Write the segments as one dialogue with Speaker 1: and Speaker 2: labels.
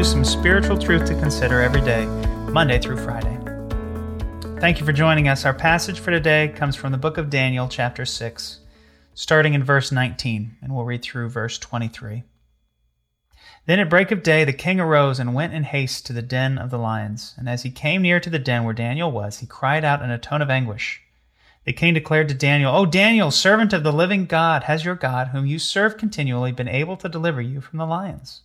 Speaker 1: you some spiritual truth to consider every day, Monday through Friday. Thank you for joining us. Our passage for today comes from the book of Daniel, chapter 6, starting in verse 19, and we'll read through verse 23. Then at break of day the king arose and went in haste to the den of the lions. And as he came near to the den where Daniel was, he cried out in a tone of anguish. The king declared to Daniel, O Daniel, servant of the living God, has your God, whom you serve continually, been able to deliver you from the lions?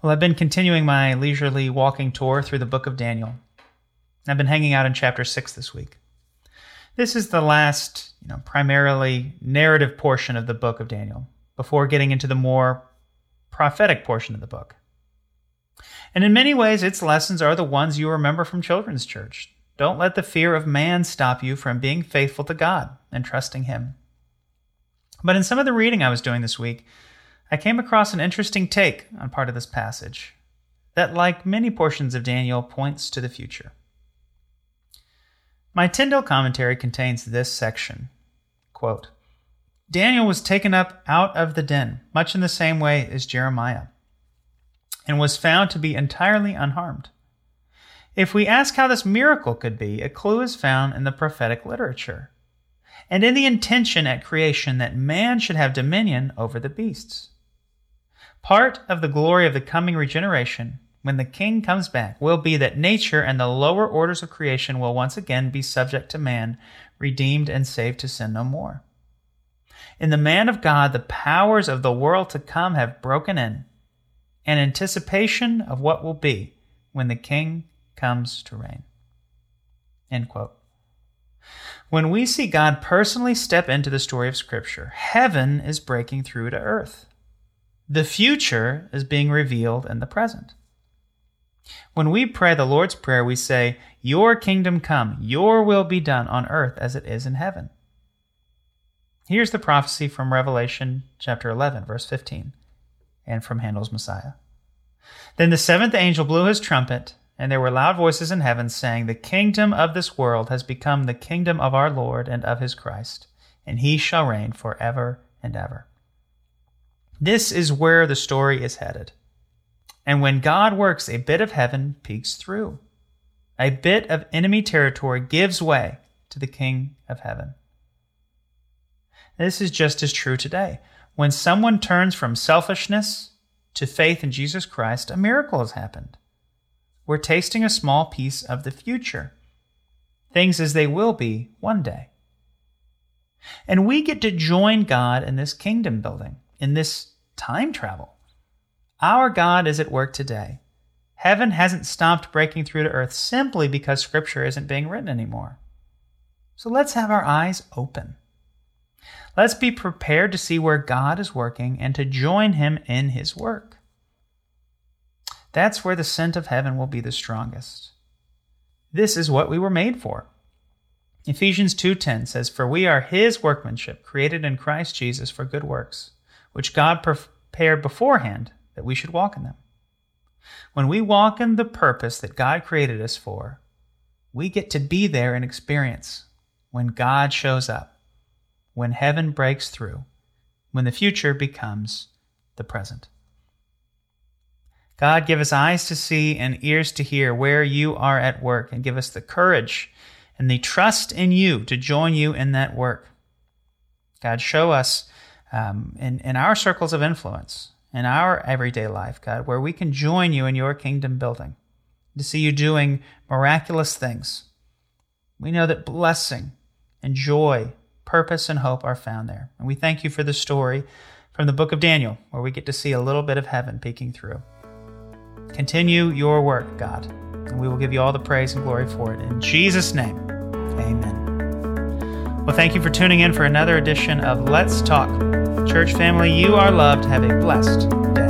Speaker 1: Well, I've been continuing my leisurely walking tour through the book of Daniel. I've been hanging out in chapter 6 this week. This is the last, you know, primarily narrative portion of the book of Daniel, before getting into the more prophetic portion of the book. And in many ways, its lessons are the ones you remember from children's church don't let the fear of man stop you from being faithful to God and trusting Him. But in some of the reading I was doing this week, I came across an interesting take on part of this passage that, like many portions of Daniel, points to the future. My Tyndale commentary contains this section quote, Daniel was taken up out of the den, much in the same way as Jeremiah, and was found to be entirely unharmed. If we ask how this miracle could be, a clue is found in the prophetic literature and in the intention at creation that man should have dominion over the beasts. Part of the glory of the coming regeneration, when the king comes back, will be that nature and the lower orders of creation will once again be subject to man, redeemed and saved to sin no more. In the man of God, the powers of the world to come have broken in, in anticipation of what will be when the king comes to reign. When we see God personally step into the story of Scripture, heaven is breaking through to earth. The future is being revealed in the present. When we pray the Lord's Prayer, we say, Your kingdom come, your will be done on earth as it is in heaven. Here's the prophecy from Revelation chapter 11, verse 15, and from Handel's Messiah. Then the seventh angel blew his trumpet, and there were loud voices in heaven saying, The kingdom of this world has become the kingdom of our Lord and of his Christ, and he shall reign forever and ever. This is where the story is headed. And when God works, a bit of heaven peeks through. A bit of enemy territory gives way to the King of heaven. This is just as true today. When someone turns from selfishness to faith in Jesus Christ, a miracle has happened we're tasting a small piece of the future, things as they will be one day. And we get to join God in this kingdom building, in this time travel. Our God is at work today. Heaven hasn't stopped breaking through to earth simply because Scripture isn't being written anymore. So let's have our eyes open. Let's be prepared to see where God is working and to join Him in His work. That's where the scent of heaven will be the strongest. This is what we were made for. Ephesians 2:10 says, "For we are his workmanship, created in Christ Jesus for good works, which God prepared beforehand that we should walk in them." When we walk in the purpose that God created us for, we get to be there and experience when God shows up, when heaven breaks through, when the future becomes the present. God, give us eyes to see and ears to hear where you are at work, and give us the courage and the trust in you to join you in that work. God, show us um, in, in our circles of influence, in our everyday life, God, where we can join you in your kingdom building, to see you doing miraculous things. We know that blessing and joy, purpose, and hope are found there. And we thank you for the story from the book of Daniel, where we get to see a little bit of heaven peeking through. Continue your work, God, and we will give you all the praise and glory for it. In Jesus' name, amen. Well, thank you for tuning in for another edition of Let's Talk. Church family, you are loved. Have a blessed day.